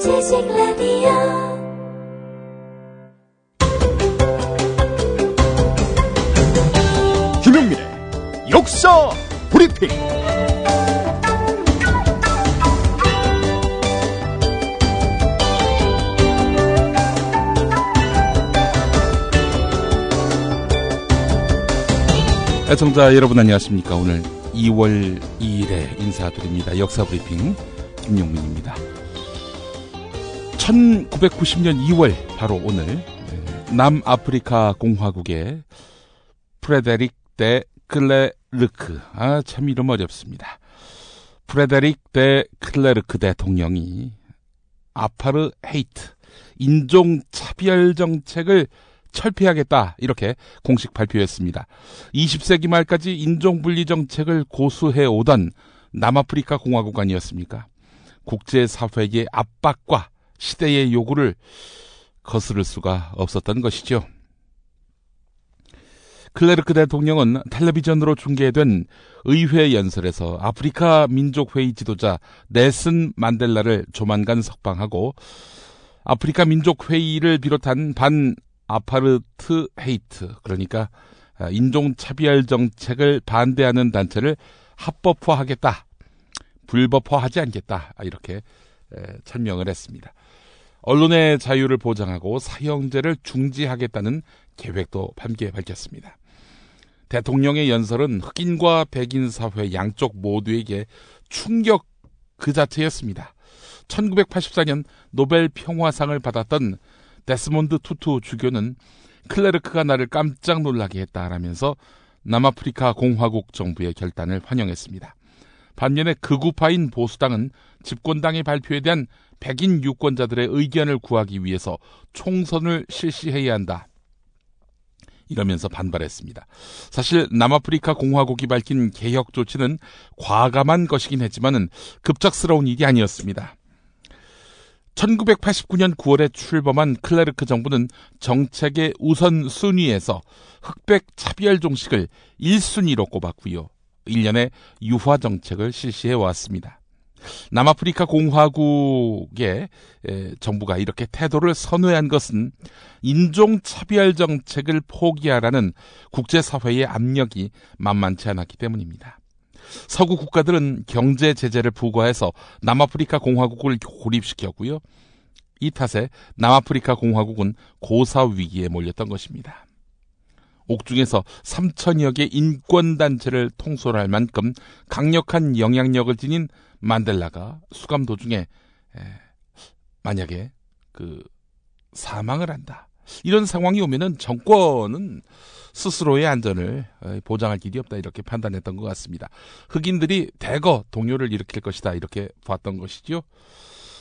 지식 라디오 김용민의 역사 브리핑. 애청자 여러분 안녕하십니까? 오늘 2월 2일에 인사드립니다. 역사 브리핑 김용민입니다. 1990년 2월 바로 오늘 네, 남아프리카 공화국의 프레데릭 데 클레르크 아 참 이름 어렵습니다. 프레데릭 데 클레르크 대통령이 아파르트헤이트 인종 차별 정책을 철폐하겠다 이렇게 공식 발표했습니다. 20세기 말까지 인종 분리 정책을 고수해 오던 남아프리카 공화국 아니었습니까? 국제 사회의 압박과 시대의 요구를 거스를 수가 없었던 것이죠. 클레르크 대통령은 텔레비전으로 중계된 의회 연설에서 아프리카 민족회의 지도자 넬슨 만델라를 조만간 석방하고 아프리카 민족회의를 비롯한 반 아파르트 헤이트 그러니까 인종차별 정책을 반대하는 단체를 합법화하겠다 불법화하지 않겠다 이렇게 설명을 했습니다. 언론의 자유를 보장하고 사형제를 중지하겠다는 계획도 함께 밝혔습니다. 대통령의 연설은 흑인과 백인 사회 양쪽 모두에게 충격 그 자체였습니다. 1984년 노벨 평화상을 받았던 데스몬드 투투 주교는 클레르크가 나를 깜짝 놀라게 했다라면서 남아프리카 공화국 정부의 결단을 환영했습니다. 반면에 극우파인 보수당은 집권당의 발표에 대한 백인 유권자들의 의견을 구하기 위해서 총선을 실시해야 한다. 이러면서 반발했습니다. 사실 남아프리카 공화국이 밝힌 개혁 조치는 과감한 것이긴 했지만은 급작스러운 일이 아니었습니다. 1989년 9월에 출범한 클레르크 정부는 정책의 우선 순위에서 흑백 차별 종식을 1순위로 꼽았고요. 1년의 유화 정책을 실시해 왔습니다. 남아프리카 공화국의 정부가 이렇게 태도를 선회한 것은 인종차별 정책을 포기하라는 국제사회의 압력이 만만치 않았기 때문입니다. 서구 국가들은 경제 제재를 부과해서 남아프리카 공화국을 고립시켰고요. 이 탓에 남아프리카 공화국은 고사 위기에 몰렸던 것입니다. 옥중에서 3천여 개 인권단체를 통솔할 만큼 강력한 영향력을 지닌 만델라가 수감 도중에 에, 만약에 그 사망을 한다. 이런 상황이 오면은 정권은 스스로의 안전을 보장할 길이 없다 이렇게 판단했던 것 같습니다. 흑인들이 대거 동요를 일으킬 것이다 이렇게 봤던 것이죠.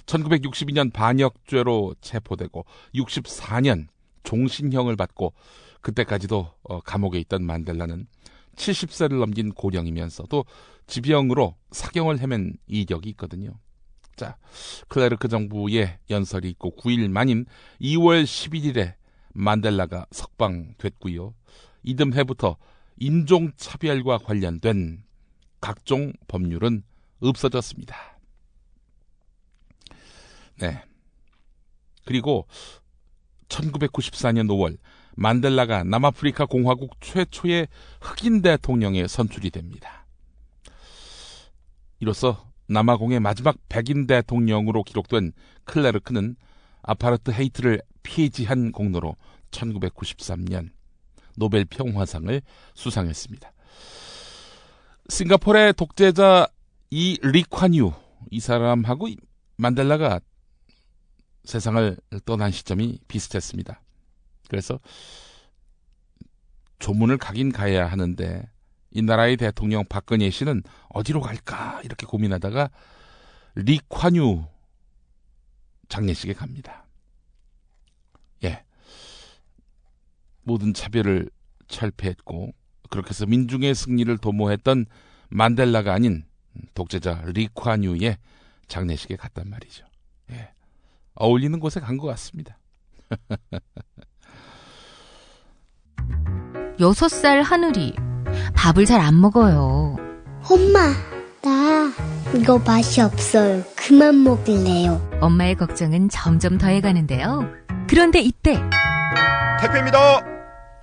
1962년 반역죄로 체포되고 64년 종신형을 받고 그때까지도 어, 감옥에 있던 만델라는 70세를 넘긴 고령이면서도 지병으로 사경을 헤맨 이력이 있거든요. 자, 클레르크 정부의 연설이 있고 9일 만인 2월 11일에 만델라가 석방됐고요. 이듬해부터 인종차별과 관련된 각종 법률은 없어졌습니다. 네. 그리고 1994년 5월 만델라가 남아프리카 공화국 최초의 흑인 대통령에 선출이 됩니다. 이로써 남아공의 마지막 백인 대통령으로 기록된 클레르크는 아파르트 헤이트를 폐지한 공로로 1993년 노벨 평화상을 수상했습니다. 싱가포르의 독재자 이 리콴유 이 사람하고 만델라가 세상을 떠난 시점이 비슷했습니다. 그래서 조문을 가긴 가야 하는데 이 나라의 대통령 박근혜 씨는 어디로 갈까 이렇게 고민하다가 리콴유 장례식에 갑니다. 예. 모든 차별을 철폐했고 그렇게 해서 민중의 승리를 도모했던 만델라가 아닌 독재자 리콴유의 장례식에 갔단 말이죠. 예. 어울리는 곳에 간 것 같습니다. 여섯 살 하늘이 밥을 잘 안 먹어요. 엄마, 나 이거 맛이 없어요. 그만 먹을래요. 엄마의 걱정은 점점 더해가는데요. 그런데 이때 택배입니다.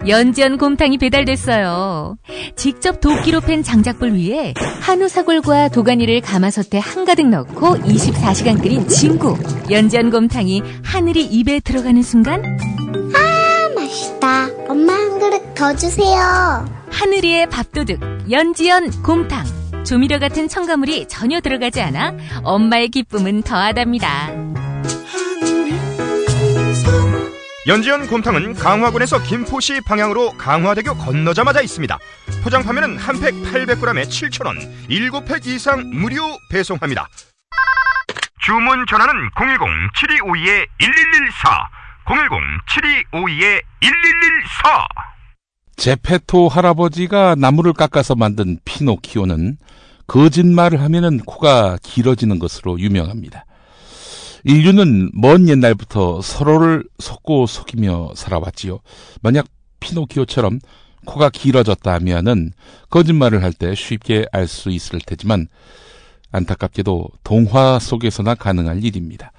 연지연 곰탕이 배달됐어요. 직접 도끼로 팬 장작불 위에 한우 사골과 도가니를 가마솥에 한가득 넣고 24시간 끓인 진구. 연지연 곰탕이 하늘이 입에 들어가는 순간 더 주세요. 하늘이의 밥도둑 연지연 곰탕. 조미료 같은 첨가물이 전혀 들어가지 않아 엄마의 기쁨은 더하답니다. 연지연 곰탕은 강화군에서 김포시 방향으로 강화대교 건너자마자 있습니다. 포장 판매는 한 팩 800g에 7,000원, 7팩 이상 무료 배송합니다. 주문 전화는 010-7252-1114, 010-7252-1114. 제페토 할아버지가 나무를 깎아서 만든 피노키오는 거짓말을 하면은 코가 길어지는 것으로 유명합니다. 인류는 먼 옛날부터 서로를 속고 속이며 살아왔지요. 만약 피노키오처럼 코가 길어졌다 하면은 거짓말을 할 때 쉽게 알 수 있을 테지만 안타깝게도 동화 속에서나 가능할 일입니다.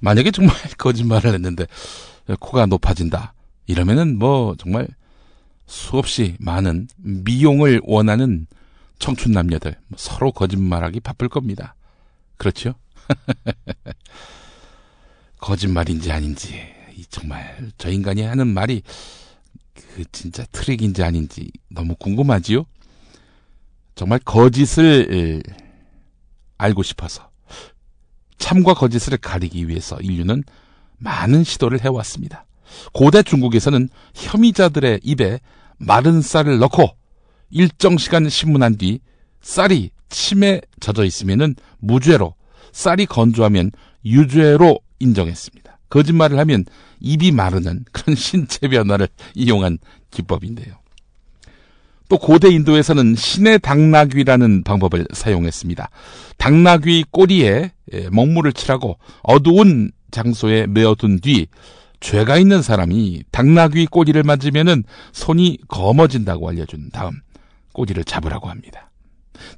만약에 정말 거짓말을 했는데 코가 높아진다. 이러면은 뭐 정말 수없이 많은 미용을 원하는 청춘 남녀들 서로 거짓말하기 바쁠 겁니다. 그렇죠? 거짓말인지 아닌지 정말 저 인간이 하는 말이 그 진짜 트릭인지 아닌지 너무 궁금하지요? 정말 거짓을 알고 싶어서 참과 거짓을 가리기 위해서 인류는 많은 시도를 해왔습니다. 고대 중국에서는 혐의자들의 입에 마른 쌀을 넣고 일정 시간 신문한 뒤 쌀이 침에 젖어 있으면 무죄로 쌀이 건조하면 유죄로 인정했습니다. 거짓말을 하면 입이 마르는 그런 신체 변화를 이용한 기법인데요. 또 고대 인도에서는 신의 당나귀라는 방법을 사용했습니다. 당나귀 꼬리에 먹물을 칠하고 어두운 장소에 메어둔 뒤 죄가 있는 사람이 당나귀 꼬리를 만지면은 손이 검어진다고 알려준 다음 꼬리를 잡으라고 합니다.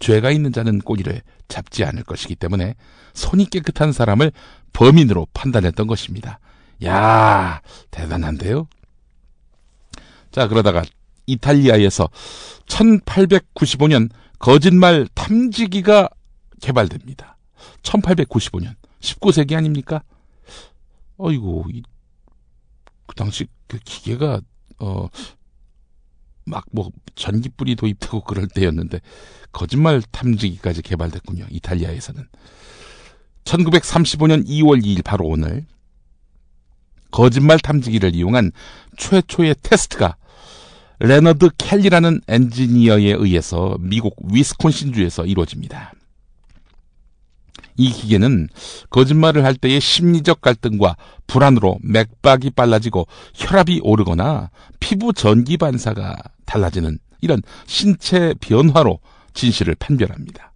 죄가 있는 자는 꼬리를 잡지 않을 것이기 때문에 손이 깨끗한 사람을 범인으로 판단했던 것입니다. 야, 대단한데요? 자, 그러다가 이탈리아에서 1895년 거짓말 탐지기가 개발됩니다. 1895년. 19세기 아닙니까? 어이고, 이, 그 당시 그 기계가, 어, 막 뭐 전기불이 도입되고 그럴 때였는데 거짓말 탐지기까지 개발됐군요. 이탈리아에서는. 1935년 2월 2일 바로 오늘 거짓말 탐지기를 이용한 최초의 테스트가 레너드 켈리라는 엔지니어에 의해서 미국 위스콘신주에서 이루어집니다. 이 기계는 거짓말을 할 때의 심리적 갈등과 불안으로 맥박이 빨라지고 혈압이 오르거나 피부 전기 반사가 달라지는 이런 신체 변화로 진실을 판별합니다.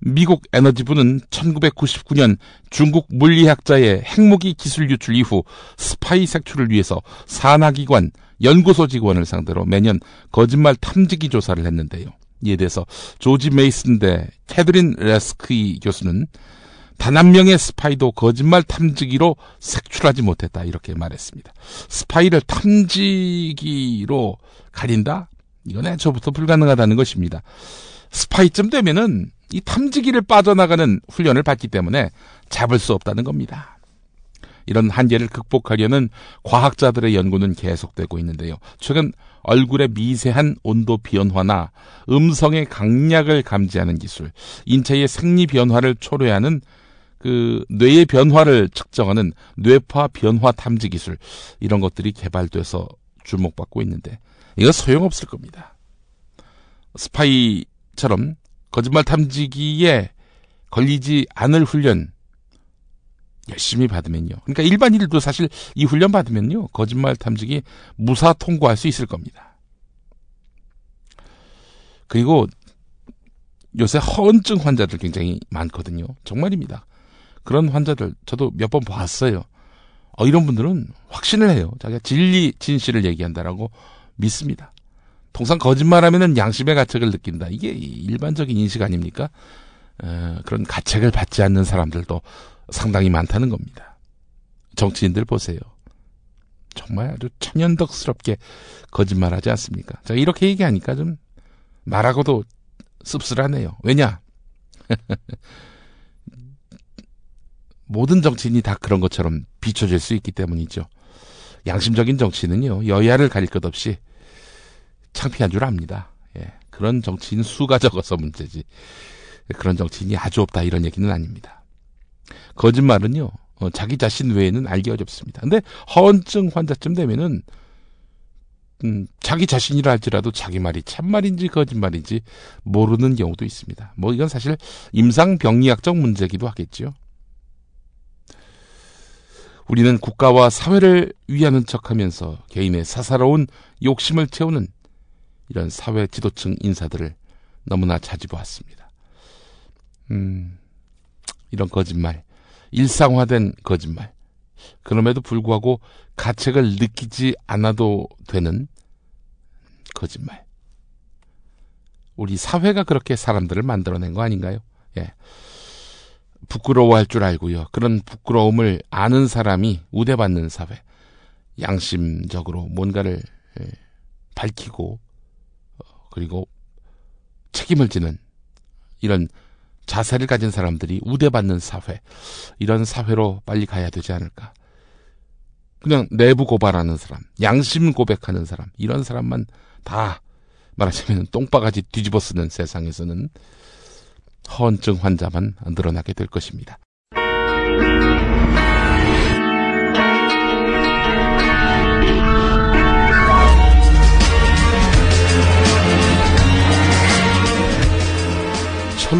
미국 에너지부는 1999년 중국 물리학자의 핵무기 기술 유출 이후 스파이 색출을 위해서 산하기관, 연구소 직원을 상대로 매년 거짓말 탐지기 조사를 했는데요. 이에 대해서 조지 메이슨 대 캐스린 래스키 교수는 단 한 명의 스파이도 거짓말 탐지기로 색출하지 못했다 이렇게 말했습니다. 스파이를 탐지기로 가린다? 이건 애초부터 불가능하다는 것입니다. 스파이쯤 되면은 이 탐지기를 빠져나가는 훈련을 받기 때문에 잡을 수 없다는 겁니다. 이런 한계를 극복하려는 과학자들의 연구는 계속되고 있는데요. 최근 얼굴의 미세한 온도 변화나 음성의 강약을 감지하는 기술, 인체의 생리 변화를 초래하는 그 뇌의 변화를 측정하는 뇌파 변화 탐지 기술 이런 것들이 개발돼서 주목받고 있는데 이거 소용없을 겁니다. 스파이처럼 거짓말 탐지기에 걸리지 않을 훈련 열심히 받으면요. 그러니까 일반인들도 사실 이 훈련 받으면요. 거짓말 탐지기 무사 통과할 수 있을 겁니다. 그리고 요새 허언증 환자들 굉장히 많거든요. 정말입니다. 그런 환자들 저도 몇 번 봤어요. 어, 이런 분들은 확신을 해요. 자기가 진리, 진실을 얘기한다라고 믿습니다. 통상 거짓말하면은 양심의 가책을 느낀다. 이게 일반적인 인식 아닙니까? 어, 그런 가책을 받지 않는 사람들도 상당히 많다는 겁니다. 정치인들 보세요. 정말 아주 천연덕스럽게 거짓말하지 않습니까? 자, 이렇게 얘기하니까 좀 말하고도 씁쓸하네요. 왜냐? 모든 정치인이 다 그런 것처럼 비춰질 수 있기 때문이죠. 양심적인 정치는요, 여야를 가릴 것 없이 창피한 줄 압니다. 예, 그런 정치인 수가 적어서 문제지. 그런 정치인이 아주 없다 이런 얘기는 아닙니다. 거짓말은요, 어, 자기 자신 외에는 알기 어렵습니다. 근데 허언증 환자쯤 되면은 음, 자기 자신이라 할지라도 자기 말이 참말인지 거짓말인지 모르는 경우도 있습니다. 뭐 이건 사실 임상 병리학적 문제기도 하겠죠. 우리는 국가와 사회를 위하는 척하면서 개인의 사사로운 욕심을 채우는 이런 사회 지도층 인사들을 너무나 자주 보았습니다. 음, 이런 거짓말, 일상화된 거짓말. 그럼에도 불구하고 가책을 느끼지 않아도 되는 거짓말. 우리 사회가 그렇게 사람들을 만들어낸 거 아닌가요? 예. 부끄러워할 줄 알고요. 그런 부끄러움을 아는 사람이 우대받는 사회. 양심적으로 뭔가를 예, 밝히고 어, 그리고 책임을 지는 이런 자세를 가진 사람들이 우대받는 사회. 이런 사회로 빨리 가야 되지 않을까. 그냥 내부 고발하는 사람, 양심 고백하는 사람, 이런 사람만 다 말하자면 똥바가지 뒤집어 쓰는 세상에서는 허언증 환자만 늘어나게 될 것입니다.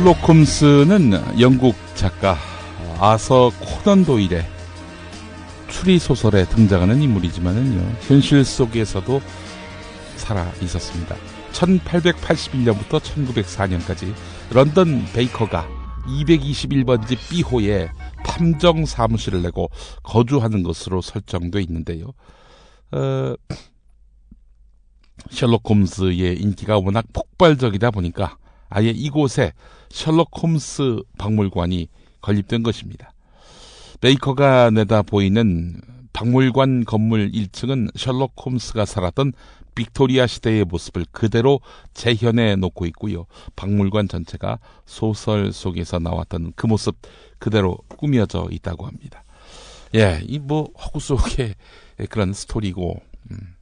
셜록 홈스는 영국 작가 아서 코넌 도일의 추리 소설에 등장하는 인물이지만은요 현실 속에서도 살아 있었습니다. 1881년부터 1904년까지 런던 베이커가 221번지 B호에 탐정 사무실을 내고 거주하는 것으로 설정돼 있는데요. 어, 셜록 홈스의 인기가 워낙 폭발적이다 보니까 아예 이곳에 셜록 홈스 박물관이 건립된 것입니다. 베이커가 내다 보이는 박물관 건물 1층은 셜록 홈스가 살았던 빅토리아 시대의 모습을 그대로 재현해 놓고 있고요. 박물관 전체가 소설 속에서 나왔던 그 모습 그대로 꾸며져 있다고 합니다. 예, 이 뭐 허구 속의 그런 스토리고 음,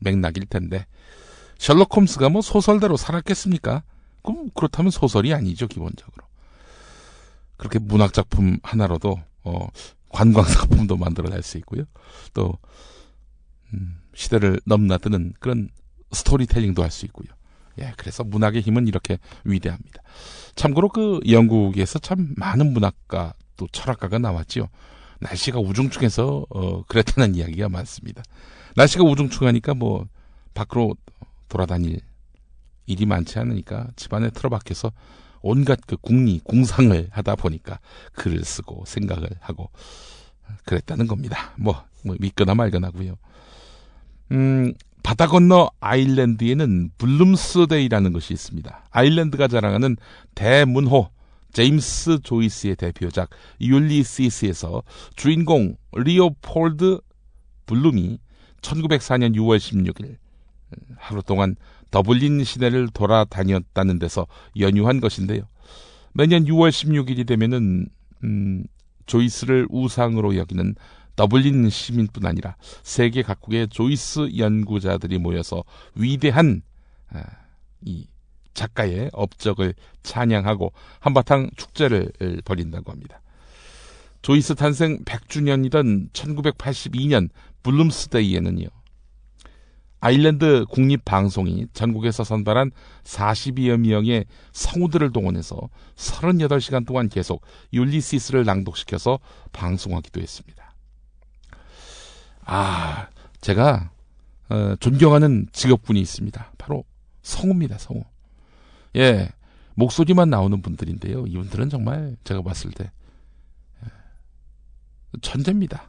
맥락일 텐데 셜록 홈스가 뭐 소설대로 살았겠습니까? 그럼 그렇다면 소설이 아니죠 기본적으로. 그렇게 문학 작품 하나로도 어, 관광 작품도 만들어낼 수 있고요. 또 음, 시대를 넘나드는 그런 스토리텔링도 할 수 있고요. 예, 그래서 문학의 힘은 이렇게 위대합니다. 참고로 그 영국에서 참 많은 문학가 또 철학가가 나왔지요. 날씨가 우중충해서 어, 그랬다는 이야기가 많습니다. 날씨가 우중충하니까 뭐 밖으로 돌아다닐 일이 많지 않으니까 집안에 틀어박혀서 온갖 그 궁리, 궁상을 하다 보니까 글을 쓰고 생각을 하고 그랬다는 겁니다. 뭐, 뭐 믿거나 말거나고요. 음, 바다 건너 아일랜드에는 Bloomsday라는 것이 있습니다. 아일랜드가 자랑하는 대문호 제임스 조이스의 대표작 율리시스에서 주인공 리오폴드 블룸이 1904년 6월 16일 하루 동안 더블린 시내를 돌아다녔다는 데서 연유한 것인데요. 매년 6월 16일이 되면은 음, 조이스를 우상으로 여기는 더블린 시민뿐 아니라 세계 각국의 조이스 연구자들이 모여서 위대한 아, 이 작가의 업적을 찬양하고 한바탕 축제를 벌인다고 합니다. 조이스 탄생 100주년이던 1982년 블룸스데이에는요. 아일랜드 국립방송이 전국에서 선발한 42여 명의 성우들을 동원해서 38시간 동안 계속 율리시스를 낭독시켜서 방송하기도 했습니다. 아, 제가 어, 존경하는 직업군이 있습니다. 바로 성우입니다, 성우. 예, 목소리만 나오는 분들인데요. 이분들은 정말 제가 봤을 때 예, 천재입니다.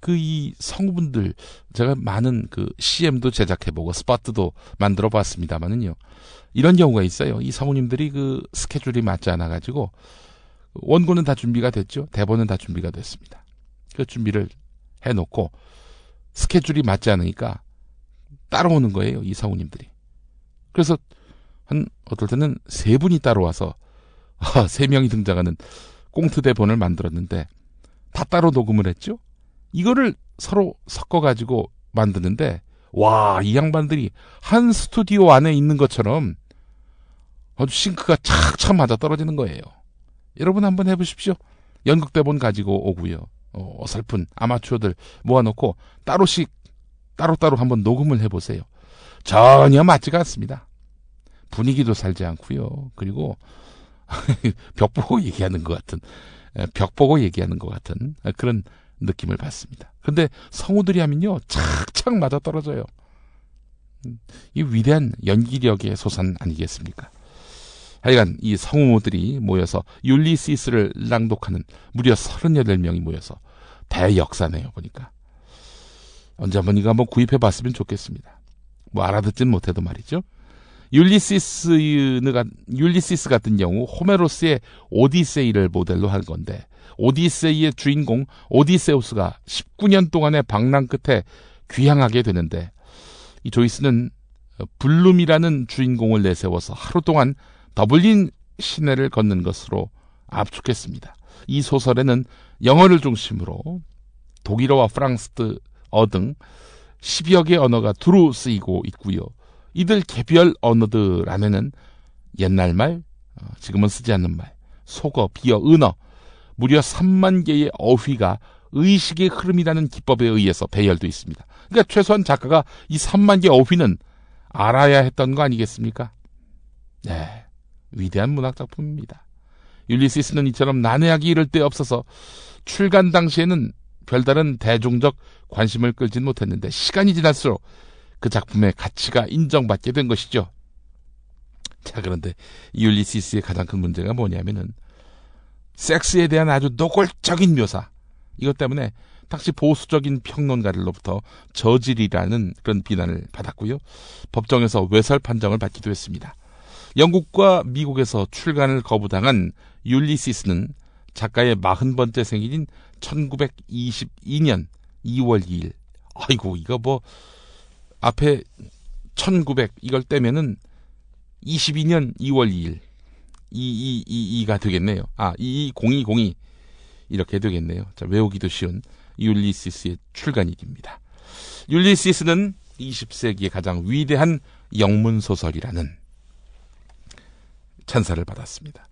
그그이 성우분들 제가 많은 그 CM도 제작해보고 스파트도 만들어봤습니다만은요. 이런 경우가 있어요. 이 성우님들이 그 스케줄이 맞지 않아 가지고 원고는 다 준비가 됐죠. 대본은 다 준비가 됐습니다. 그 준비를 해놓고 스케줄이 맞지 않으니까 따라오는 거예요. 이 성우님들이. 그래서 한 어떨 때는 세 분이 따라와서 아, 세 명이 등장하는 꽁트 대본을 만들었는데 다 따로 녹음을 했죠. 이거를 서로 섞어가지고 만드는데 와, 이 양반들이 한 스튜디오 안에 있는 것처럼 아주 싱크가 착착 맞아 떨어지는 거예요. 여러분 한번 해보십시오. 연극 대본 가지고 오고요. 어, 어설픈 아마추어들 모아놓고 따로씩 따로따로 한번 녹음을 해보세요. 전혀 맞지가 않습니다. 분위기도 살지 않고요. 그리고 벽 보고 얘기하는 것 같은 벽 보고 얘기하는 것 같은 그런 느낌을 받습니다. 근데 성우들이 하면요 착착 맞아 떨어져요. 이 위대한 연기력의 소산 아니겠습니까? 하여간 이 성우들이 모여서 율리시스를 낭독하는 무려 38명이 모여서 대역사네요, 보니까. 언제 한번 이거 한번 구입해 봤으면 좋겠습니다. 뭐 알아듣진 못해도 말이죠. 율리시스 가, 율리시스 같은 경우 호메로스의 오디세이를 모델로 한 건데, 오디세이의 주인공 오디세우스가 19년 동안의 방랑 끝에 귀향하게 되는데, 이 조이스는 블룸이라는 주인공을 내세워서 하루 동안 더블린 시내를 걷는 것으로 압축했습니다. 이 소설에는 영어를 중심으로 독일어와 프랑스어 등 10여 개 언어가 두루 쓰이고 있고요. 이들 개별 언어들 안에는 옛날 말, 어, 지금은 쓰지 않는 말, 속어, 비어, 은어, 무려 3만 개의 어휘가 의식의 흐름이라는 기법에 의해서 배열돼 있습니다. 그러니까 최소한 작가가 이 3만 개 어휘는 알아야 했던 거 아니겠습니까? 네. 위대한 문학 작품입니다. 율리시스는 이처럼 난해하기 이를 데 없어서 출간 당시에는 별다른 대중적 관심을 끌진 못했는데 시간이 지날수록 그 작품의 가치가 인정받게 된 것이죠. 자, 그런데 율리시스의 가장 큰 문제가 뭐냐면은 섹스에 대한 아주 노골적인 묘사. 이것 때문에 당시 보수적인 평론가들로부터 저질이라는 그런 비난을 받았고요. 법정에서 외설 판정을 받기도 했습니다. 영국과 미국에서 출간을 거부당한 율리시스는 작가의 40번째 생일인 1922년 2월 2일. 아이고, 이거 뭐, 앞에 1900 이걸 떼면은 22년 2월 2일. 2222가 되겠네요. 아, 220202. 이렇게 되겠네요. 자, 외우기도 쉬운 율리시스의 출간일입니다. 율리시스는 20세기의 가장 위대한 영문 소설이라는 찬사를 받았습니다.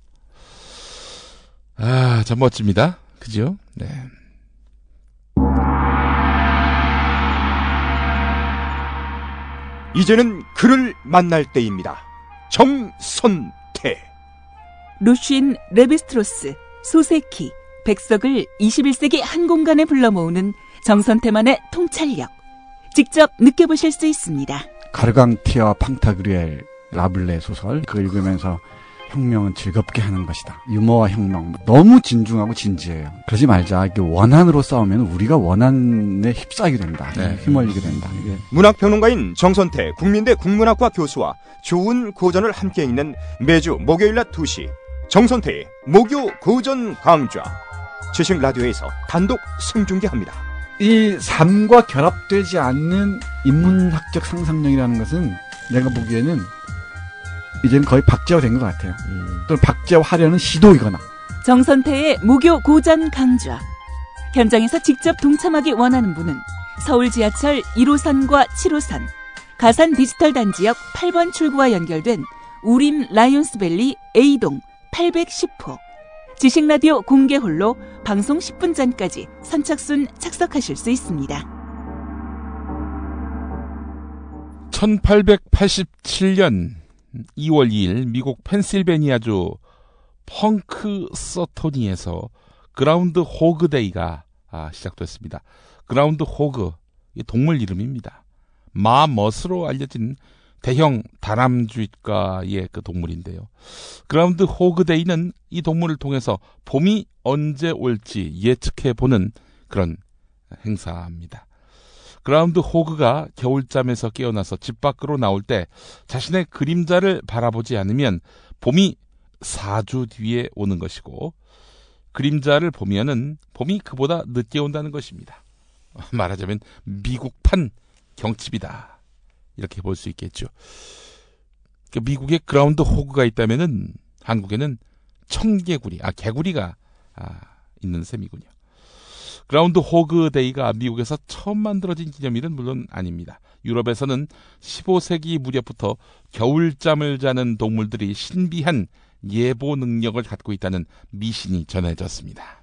아, 참 멋집니다. 그죠? 네. 이제는 그를 만날 때입니다. 정선태. 루쉰 레비스트로스, 소세키, 백석을 21세기 한 공간에 불러 모으는 정선태만의 통찰력. 직접 느껴보실 수 있습니다. 가르강튀아 팡타그뤼엘 라블레 소설 그 읽으면서 혁명은 즐겁게 하는 것이다. 유머와 혁명. 너무 진중하고 진지해요. 그러지 말자. 이게 원한으로 싸우면 우리가 원한에 휩싸이게 된다. 네. 휘말리게 된다. 이게 문학평론가인 정선태 국민대 국문학과 교수와 좋은 고전을 함께 읽는 매주 목요일 낮 2시 정선태의 목요 고전 강좌 지식 라디오에서 단독 생중계합니다. 이 삶과 결합되지 않는 인문학적 상상력이라는 것은 내가 보기에는 이제는 거의 박제화 된것 같아요. 또는 박제화하려는 시도이거나. 정선태의 무교 고전 강좌. 현장에서 직접 동참하기 원하는 분은 서울 지하철 1호선과 7호선, 가산 디지털 단지역 8번 출구와 연결된 우림 라이온스밸리 A동 810호. 지식라디오 공개홀로 방송 10분 전까지 선착순 착석하실 수 있습니다. 1887년 2월 2일 미국 펜실베니아주 펑크 서토니에서 Groundhog Day가 아, 시작됐습니다. Groundhog 이 동물 이름입니다. 마멋으로 알려진 대형 다람쥐과의 그 동물인데요. Groundhog Day는 이 동물을 통해서 봄이 언제 올지 예측해 보는 그런 행사입니다. Groundhog가 겨울잠에서 깨어나서 집 밖으로 나올 때 자신의 그림자를 바라보지 않으면 봄이 4주 뒤에 오는 것이고 그림자를 보면은 봄이 그보다 늦게 온다는 것입니다. 말하자면 미국판 경칩이다. 이렇게 볼 수 있겠죠. 그 미국에 Groundhog가 있다면은 한국에는 청개구리, 아 개구리가 아, 있는 셈이군요. Groundhog Day가 미국에서 처음 만들어진 기념일은 물론 아닙니다. 유럽에서는 15세기 무렵부터 겨울잠을 자는 동물들이 신비한 예보 능력을 갖고 있다는 미신이 전해졌습니다.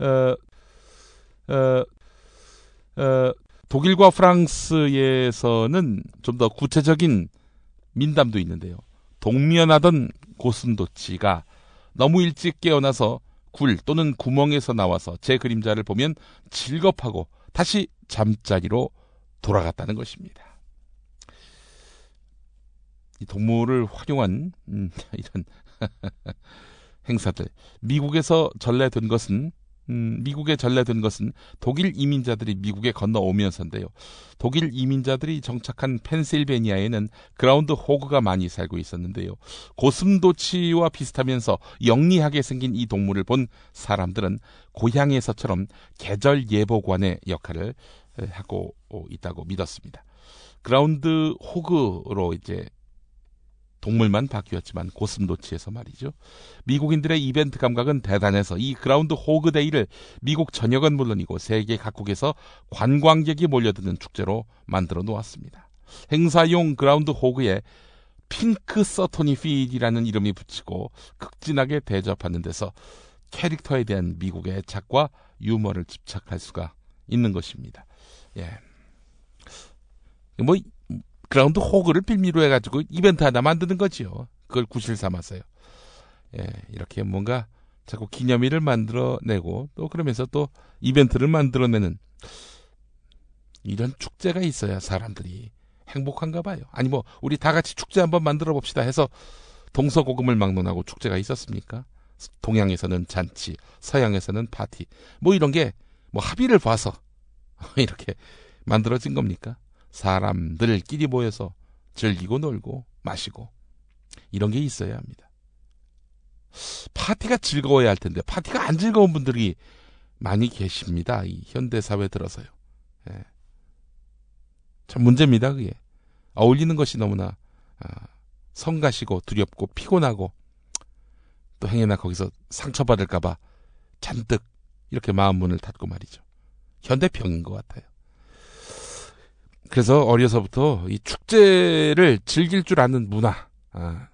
어, 어, 어, 독일과 프랑스에서는 좀 더 구체적인 민담도 있는데요. 동면하던 고슴도치가 너무 일찍 깨어나서 굴 또는 구멍에서 나와서 제 그림자를 보면 즐겁하고 다시 잠자리로 돌아갔다는 것입니다. 이 동물을 활용한 음, 이런 행사들 미국에서 전래된 것은 음, 미국에 전래된 것은 독일 이민자들이 미국에 건너오면서인데요. 독일 이민자들이 정착한 펜실베니아에는 그라운드 호그가 많이 살고 있었는데요. 고슴도치와 비슷하면서 영리하게 생긴 이 동물을 본 사람들은 고향에서처럼 계절 예보관의 역할을 하고 있다고 믿었습니다. Groundhog로 이제 동물만 바뀌었지만 고슴도치에서 말이죠. 미국인들의 이벤트 감각은 대단해서 이 Groundhog Day를 미국 전역은 물론이고 세계 각국에서 관광객이 몰려드는 축제로 만들어 놓았습니다. 행사용 Groundhog에 펑크서토니 필이라는 이름이 붙이고 극진하게 대접하는 데서 캐릭터에 대한 미국의 애착과 유머를 짐작할 수가 있는 것입니다. 예. 뭐 Groundhog를 빌미로 해가지고 이벤트 하나 만드는 거지요. 그걸 구실 삼았어요. 예, 이렇게 뭔가 자꾸 기념일을 만들어내고 또 그러면서 또 이벤트를 만들어내는 이런 축제가 있어야 사람들이 행복한가 봐요. 아니 뭐 우리 다 같이 축제 한번 만들어 봅시다 해서 동서고금을 막론하고 축제가 있었습니까? 동양에서는 잔치, 서양에서는 파티, 뭐 이런 게 뭐 합의를 봐서 이렇게 만들어진 겁니까? 사람들끼리 모여서 즐기고 놀고 마시고 이런 게 있어야 합니다. 파티가 즐거워야 할 텐데 파티가 안 즐거운 분들이 많이 계십니다. 이 현대 사회 들어서요. 예. 참 문제입니다. 그게 어울리는 것이 너무나 아, 성가시고 두렵고 피곤하고 또 행여나 거기서 상처받을까봐 잔뜩 이렇게 마음 문을 닫고 말이죠. 현대병인 것 같아요. 그래서 어려서부터 이 축제를 즐길 줄 아는 문화, 아,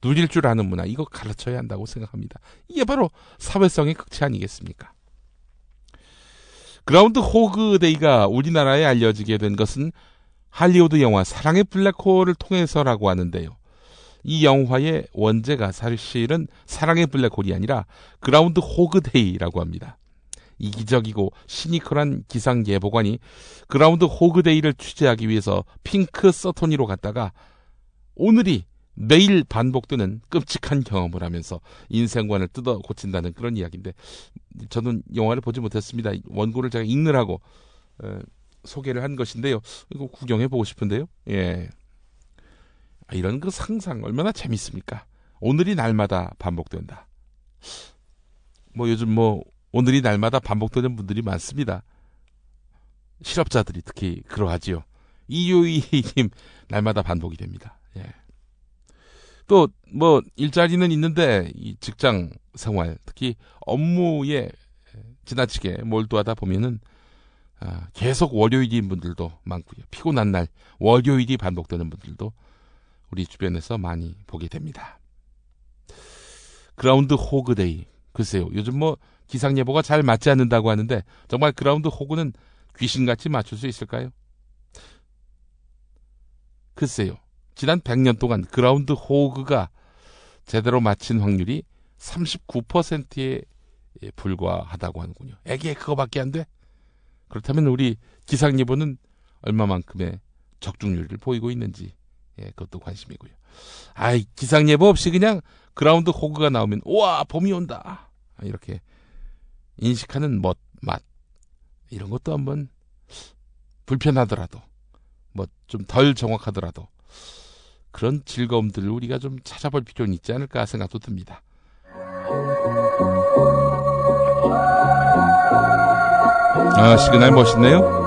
누릴 줄 아는 문화, 이거 가르쳐야 한다고 생각합니다. 이게 바로 사회성의 극치 아니겠습니까? Groundhog Day가 우리나라에 알려지게 된 것은 할리우드 영화 사랑의 블랙홀을 통해서라고 하는데요. 이 영화의 원제가 사실은 사랑의 블랙홀이 아니라 Groundhog Day라고 합니다. 이기적이고 시니컬한 기상 예보관이 Groundhog Day를 취재하기 위해서 펑크서토니로 갔다가 오늘이 매일 반복되는 끔찍한 경험을 하면서 인생관을 뜯어 고친다는 그런 이야기인데 저는 영화를 보지 못했습니다. 원고를 제가 읽느라고 에, 소개를 한 것인데요. 이거 구경해 보고 싶은데요. 예. 아, 이런 그 상상 얼마나 재밌습니까? 오늘이 날마다 반복된다. 뭐 요즘 뭐 오늘이 날마다 반복되는 분들이 많습니다. 실업자들이 특히 그러하지요. 이유이님 날마다 반복이 됩니다. 예. 또 뭐 일자리는 있는데 이 직장 생활 특히 업무에 지나치게 몰두하다 보면은 아, 계속 월요일인 분들도 많고요. 피곤한 날 월요일이 반복되는 분들도 우리 주변에서 많이 보게 됩니다. 그라운드 호그데이 글쎄요. 요즘 뭐 기상 예보가 잘 맞지 않는다고 하는데 정말 그라운드 호그는 귀신같이 맞출 수 있을까요? 글쎄요. 지난 100년 동안 그라운드 호그가 제대로 맞힌 확률이 39%에 불과하다고 하는군요. 애기에 그거밖에 안 돼? 그렇다면 우리 기상 예보는 얼마만큼의 적중률을 보이고 있는지 예, 그것도 관심이고요. 아이 기상 예보 없이 그냥 Groundhog가 나오면 우와 봄이 온다 이렇게 인식하는 멋, 맛 이런 것도 한번 불편하더라도 뭐 좀 덜 정확하더라도 그런 즐거움들을 우리가 좀 찾아볼 필요는 있지 않을까 생각도 듭니다. 아, 시그널 멋있네요.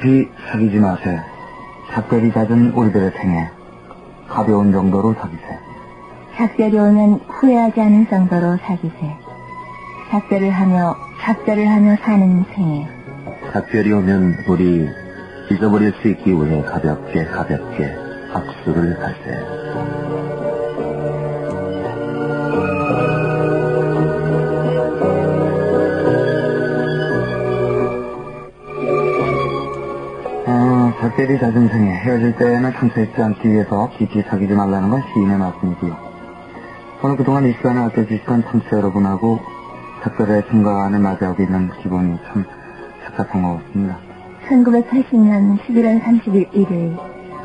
깊이 사귀지 마세요. 작별이 잦은 우리들의 생에 가벼운 정도로 사귀세요. 작별이 오면 후회하지 않을 정도로 사귀세. 작별을 하며 작별을 하며 사는 생에 작별이 오면 우리 잊어버릴 수 있기 위해 가볍게 가볍게 악수를 하세요. 잦은 생에 헤어질 때에는 상처 입지 않기 위해서 깊이 사귀지 말라는 건 시인의 말씀이고요. 오늘 그동안 이 시간에 아껴주시던 청취자 여러분하고 작별의 순간을 맞이하고 있는 기분이 참 착각한 것 같습니다. 1980년 11월 30일 일요일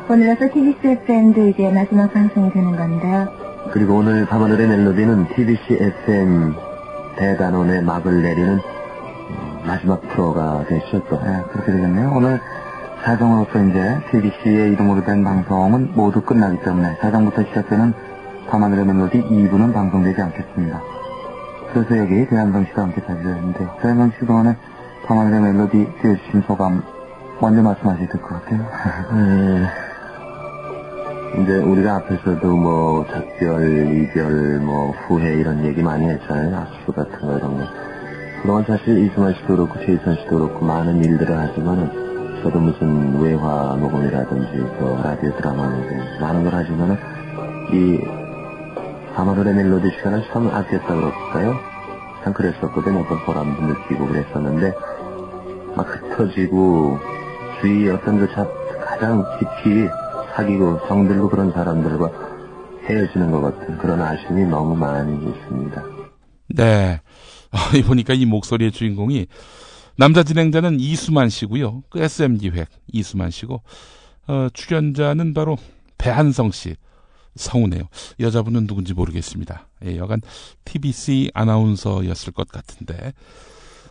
오늘로서 TBS FM도 이제 마지막 방송이 되는 건데요. 그리고 오늘 밤하늘의 멜로디는 TBC FM 대단원의 막을 내리는 어, 마지막 프로가 되셨죠. 네, 그렇게 되겠네요. 오늘 사정으로서 이제 TBC의 이름으로 된 방송은 모두 끝나기 때문에 사정부터 시작되는 밤하늘의 멜로디 2부는 방송되지 않겠습니다. 그래서 여기 대한성 씨가 함께 자주했는데 대한성 씨 동안에 밤하늘의 멜로디 들려주신 소감 먼저 말씀하셔야 될 것 같아요. 네. 이제 우리가 앞에서도 뭐 작별, 이별, 뭐 후회 이런 얘기 많이 했잖아요. 악수 같은 거 이런 거. 그동안 사실 이승환 씨도 그렇고 최희선 씨도 그렇고 많은 일들을 하지만은 저도 무슨 외화 녹음이라든지 또 라디오 드라마 녹음 많은 걸 하지만은 이 밤하늘의 멜로디 시간을 참 아꼈다 그럴까요? 참 그랬었거든요. 어떤 보람도 느끼고 그랬었는데 막 흩어지고 주위에 어떤 그 자- 가장 깊이 사귀고 성들고 그런 사람들과 헤어지는 것 같은 그런 아쉬움이 너무 많이 있습니다. 네. 보니까 이 목소리의 주인공이 남자 진행자는 이수만 씨고요. 그 SM 기획 이수만 씨고 어, 출연자는 바로 배한성 씨. 성우네요. 여자분은 누군지 모르겠습니다. 예, 여간 TBC 아나운서였을 것 같은데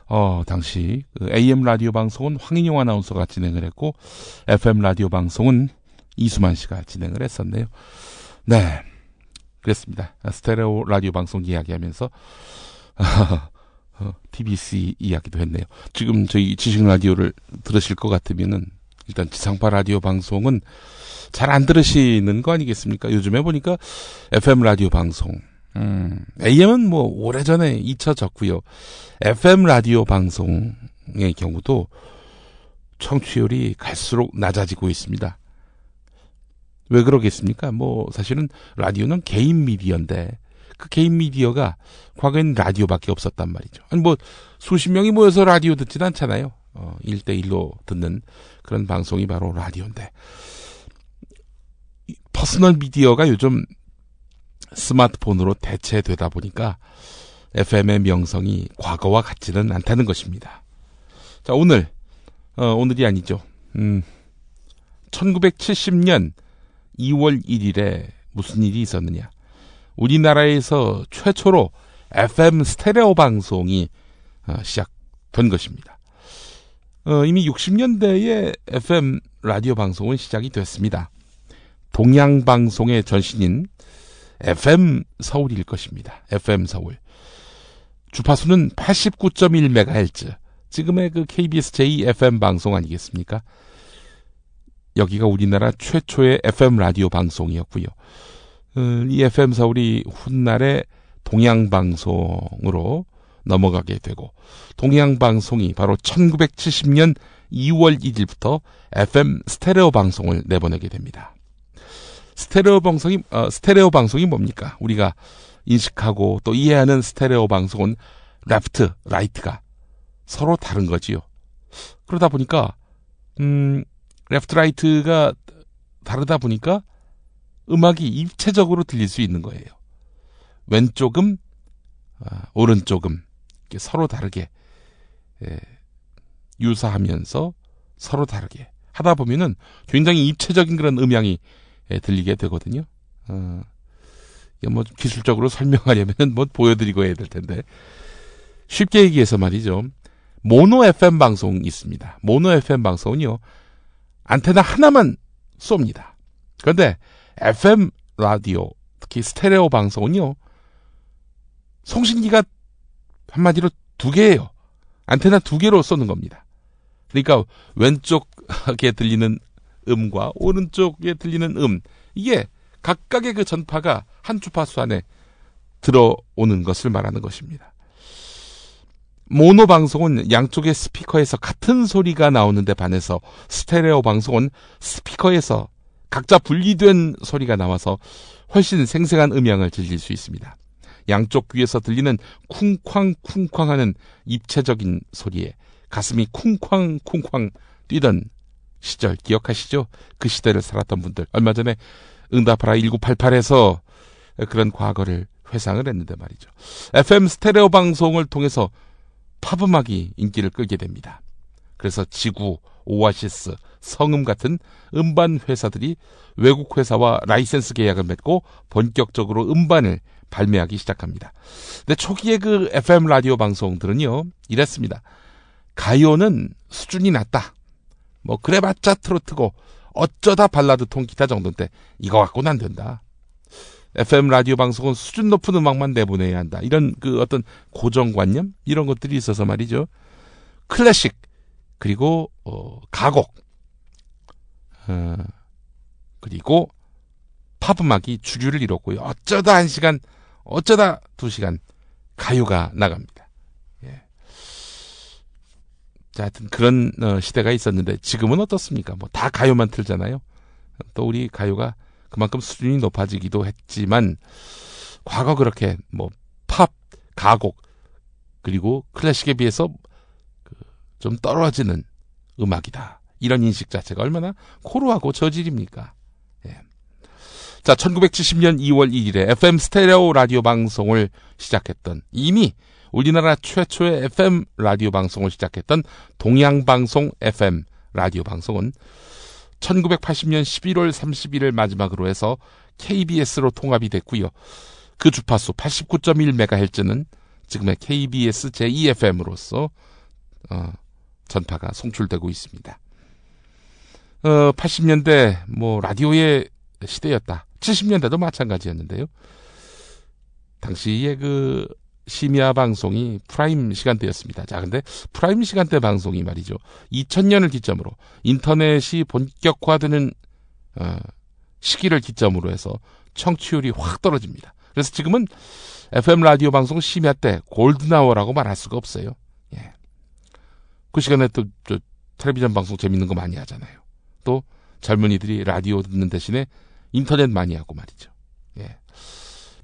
어, 당시 그 AM 라디오 방송은 황인용 아나운서가 진행을 했고 FM 라디오 방송은 이수만 씨가 진행을 했었네요. 네. 그랬습니다. 스테레오 라디오 방송 이야기하면서 어, TBC 이야기도 했네요. 지금 저희 지식 라디오를 들으실 것 같으면은 일단 지상파 라디오 방송은 잘 안 들으시는 거 아니겠습니까? 요즘에 보니까 FM 라디오 방송, 음, AM은 뭐 오래전에 잊혀졌고요. FM 라디오 방송의 경우도 청취율이 갈수록 낮아지고 있습니다. 왜 그러겠습니까? 뭐 사실은 라디오는 개인 미디어인데 그 개인 미디어가 과거엔 라디오밖에 없었단 말이죠. 아니 뭐 수십 명이 모여서 라디오 듣진 않잖아요. 어, 1대1로 듣는 그런 방송이 바로 라디오인데 이 personal 미디어가 요즘 스마트폰으로 대체되다 보니까 FM의 명성이 과거와 같지는 않다는 것입니다. 자, 오늘 어, 오늘이 아니죠. 음. 1970년 2월 1일에 무슨 일이 있었느냐? 우리나라에서 최초로 FM 스테레오 방송이 어, 시작된 것입니다. 어, 이미 60년대에 FM 라디오 방송은 시작이 됐습니다. 동양 방송의 전신인 FM 서울일 것입니다. FM 서울. 주파수는 89.1MHz. 지금의 그 KBS j-FM 방송 아니겠습니까? 여기가 우리나라 최초의 FM 라디오 방송이었고요. 어, 이 FM 서울이 훗날에 동양방송으로 넘어가게 되고 동양방송이 바로 1970년 2월 1일부터 FM 스테레오 방송을 내보내게 됩니다. 스테레오 방송이 어, 스테레오 방송이 뭡니까? 우리가 인식하고 또 이해하는 스테레오 방송은 left, right가 서로 다른 거지요. 그러다 보니까 음, left right가 다르다 보니까 음악이 입체적으로 들릴 수 있는 거예요. 왼쪽음, 아, 오른쪽음 이렇게 서로 다르게 예, 유사하면서 서로 다르게 하다 보면은 굉장히 입체적인 그런 음향이 예, 들리게 되거든요. 어, 뭐 기술적으로 설명하려면은 뭐 보여드리고 해야 될 텐데 쉽게 얘기해서 말이죠. 모노 FM 방송 있습니다. 모노 FM 방송은요 안테나 하나만 쏩니다. 그런데 FM 라디오 특히 스테레오 방송은요 송신기가 한마디로 두 개예요. 안테나 두 개로 쏘는 겁니다. 그러니까 왼쪽에 들리는 음과 오른쪽에 들리는 음 이게 각각의 그 전파가 한 주파수 안에 들어오는 것을 말하는 것입니다. 모노 방송은 양쪽의 스피커에서 같은 소리가 나오는데 반해서 스테레오 방송은 스피커에서 각자 분리된 소리가 나와서 훨씬 생생한 음향을 들릴 수 있습니다. 양쪽 귀에서 들리는 쿵쾅쿵쾅 하는 입체적인 소리에 가슴이 쿵쾅쿵쾅 뛰던 시절 기억하시죠? 그 시대를 살았던 분들. 얼마 전에 응답하라 1988에서 그런 과거를 회상을 했는데 말이죠. FM 스테레오 방송을 통해서 팝음악이 인기를 끌게 됩니다. 그래서 지구, 오아시스, 성음 같은 음반 회사들이 외국 회사와 라이센스 계약을 맺고 본격적으로 음반을 발매하기 시작합니다. 근데 초기에 그 FM 라디오 방송들은요, 이랬습니다. 가요는 수준이 낮다. 뭐, 그래봤자 트로트고, 어쩌다 발라드 통기타 정도인데, 이거 갖고는 안 된다. FM 라디오 방송은 수준 높은 음악만 내보내야 한다. 이런 그 어떤 고정관념? 이런 것들이 있어서 말이죠. 클래식, 그리고, 어, 가곡, 어, 그리고 팝음악이 주류를 이뤘고요. 어쩌다 한 시간, 어쩌다 두 시간 가요가 나갑니다. 예. 자, 하여튼 그런 어, 시대가 있었는데 지금은 어떻습니까? 뭐 다 가요만 틀잖아요. 또 우리 가요가 그만큼 수준이 높아지기도 했지만 과거 그렇게 뭐 팝, 가곡 그리고 클래식에 비해서 그 좀 떨어지는 음악이다. 이런 인식 자체가 얼마나 코로하고 저질입니까? 예. 자, 1970년 2월 1일에 FM 스테레오 라디오 방송을 시작했던 이미 우리나라 최초의 FM 라디오 방송을 시작했던 동양방송 FM 라디오 방송은 1980년 11월 30일을 마지막으로 해서 KBS로 통합이 됐고요. 그 주파수 89.1MHz는 지금의 KBS 제2FM으로서 어, 전파가 송출되고 있습니다. 어, 80년대 뭐 라디오의 시대였다. 70년대도 마찬가지였는데요. 당시에 그 심야 방송이 prime 시간대였습니다. 자, 근데 prime 시간대 방송이 말이죠. 2000년을 기점으로 인터넷이 본격화되는 어, 시기를 기점으로 해서 청취율이 확 떨어집니다. 그래서 지금은 FM 라디오 방송 심야 때 골드나워라고 말할 수가 없어요. 예. 그 시간에 또 저, 텔레비전 방송 재밌는 거 많이 하잖아요. 또 젊은이들이 라디오 듣는 대신에 인터넷 많이 하고 말이죠. 예.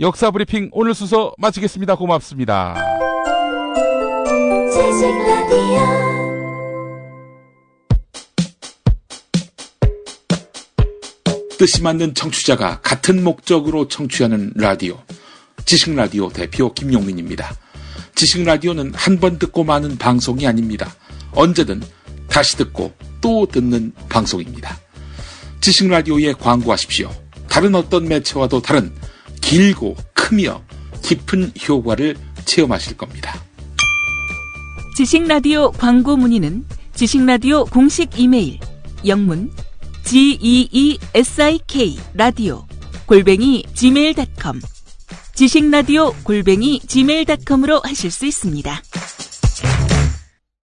역사 브리핑 오늘 순서 마치겠습니다. 고맙습니다. 뜻이 맞는 청취자가 같은 목적으로 청취하는 라디오. 지식 라디오 대표 김용민입니다. 지식 라디오는 한 번 듣고 마는 방송이 아닙니다. 언제든 다시 듣고 또 듣는 방송입니다. 지식 라디오에 광고하십시오. 다른 어떤 매체와도 다른 길고 크며 깊은 효과를 체험하실 겁니다. 지식 라디오 광고 문의는 지식 라디오 공식 이메일 영문 geesik 라디오 골뱅이 gmail.com 지식 라디오 골뱅이 gmail.com으로 하실 수 있습니다.